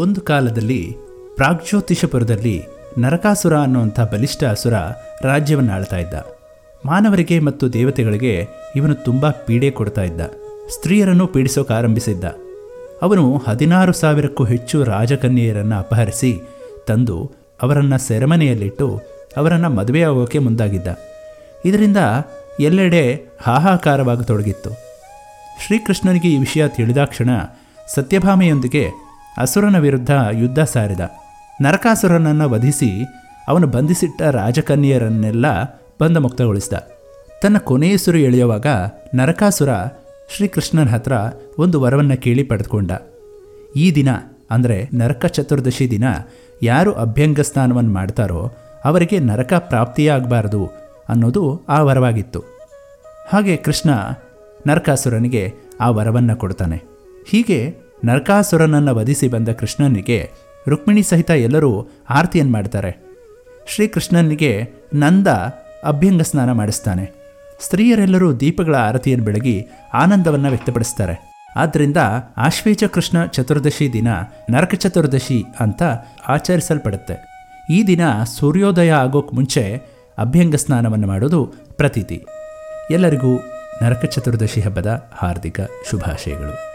ಒಂದು ಕಾಲದಲ್ಲಿ ಪ್ರಾಗ್ಜ್ಯೋತಿಷಪುರದಲ್ಲಿ ನರಕಾಸುರ ಅನ್ನುವಂಥ ಬಲಿಷ್ಠ ಅಸುರ ರಾಜ್ಯವನ್ನು ಆಳ್ತಾ ಇದ್ದ. ಮಾನವರಿಗೆ ಮತ್ತು ದೇವತೆಗಳಿಗೆ ಇವನು ತುಂಬ ಪೀಡೆ ಕೊಡ್ತಾ ಇದ್ದ. ಸ್ತ್ರೀಯರನ್ನು ಪೀಡಿಸೋಕೆ ಆರಂಭಿಸಿದ್ದ. ಅವನು ಹದಿನಾರು ಸಾವಿರಕ್ಕೂ ಹೆಚ್ಚು ರಾಜಕನ್ಯೆಯರನ್ನು ಅಪಹರಿಸಿ ತಂದು ಅವರನ್ನು ಸೆರೆಮನೆಯಲ್ಲಿಟ್ಟು ಅವರನ್ನು ಮದುವೆಯಾಗೋಕೆ ಮುಂದಾಗಿದ್ದ. ಇದರಿಂದ ಎಲ್ಲೆಡೆ ಹಾಹಾಕಾರವಾಗತೊಡಗಿತ್ತು. ಶ್ರೀಕೃಷ್ಣನಿಗೆ ಈ ವಿಷಯ ತಿಳಿದಾಕ್ಷಣ ಸತ್ಯಭಾಮೆಯೊಂದಿಗೆ ಅಸುರನ ವಿರುದ್ಧ ಯುದ್ಧ ಸಾರಿದ. ನರಕಾಸುರನನ್ನು ವಧಿಸಿ ಅವನು ಬಂಧಿಸಿಟ್ಟ ರಾಜಕನ್ಯರನ್ನೆಲ್ಲ ಬಂಧಮುಕ್ತಗೊಳಿಸಿದ. ತನ್ನ ಕೊನೆಯಸುರು ಎಳೆಯುವಾಗ ನರಕಾಸುರ ಶ್ರೀಕೃಷ್ಣನ ಹತ್ರ ಒಂದು ವರವನ್ನು ಕೇಳಿ ಪಡೆದುಕೊಂಡ. ಈ ದಿನ, ಅಂದರೆ ನರಕ ಚತುರ್ದಶಿ ದಿನ, ಯಾರು ಅಭ್ಯಂಗ ಸ್ನಾನವನ್ನು ಮಾಡ್ತಾರೋ ಅವರಿಗೆ ನರಕ ಪ್ರಾಪ್ತಿಯಾಗಬಾರದು ಅನ್ನೋದು ಆ ವರವಾಗಿತ್ತು. ಹಾಗೆ ಕೃಷ್ಣ ನರಕಾಸುರನಿಗೆ ಆ ವರವನ್ನು ಕೊಡ್ತಾನೆ. ಹೀಗೆ ನರಕಾಸುರನನ್ನು ವಧಿಸಿ ಬಂದ ಕೃಷ್ಣನಿಗೆ ರುಕ್ಮಿಣಿ ಸಹಿತ ಎಲ್ಲರೂ ಆರತಿಯನ್ನು ಮಾಡ್ತಾರೆ. ಶ್ರೀಕೃಷ್ಣನಿಗೆ ನಂದ ಅಭ್ಯಂಗ ಸ್ನಾನ ಮಾಡಿಸ್ತಾನೆ. ಸ್ತ್ರೀಯರೆಲ್ಲರೂ ದೀಪಗಳ ಆರತಿಯನ್ನು ಬೆಳಗಿ ಆನಂದವನ್ನು ವ್ಯಕ್ತಪಡಿಸ್ತಾರೆ. ಆದ್ದರಿಂದ ಆಶ್ವೇಜ ಕೃಷ್ಣ ಚತುರ್ದಶಿ ದಿನ ನರಕ ಚತುರ್ದಶಿ ಅಂತ ಆಚರಿಸಲ್ಪಡುತ್ತೆ. ಈ ದಿನ ಸೂರ್ಯೋದಯ ಆಗೋಕ್ಕೆ ಮುಂಚೆ ಅಭ್ಯಂಗ ಸ್ನಾನವನ್ನು ಮಾಡೋದು ಪ್ರತೀತಿ. ಎಲ್ಲರಿಗೂ ನರಕ ಚತುರ್ದಶಿ ಹಬ್ಬದ ಹಾರ್ದಿಕ ಶುಭಾಶಯಗಳು.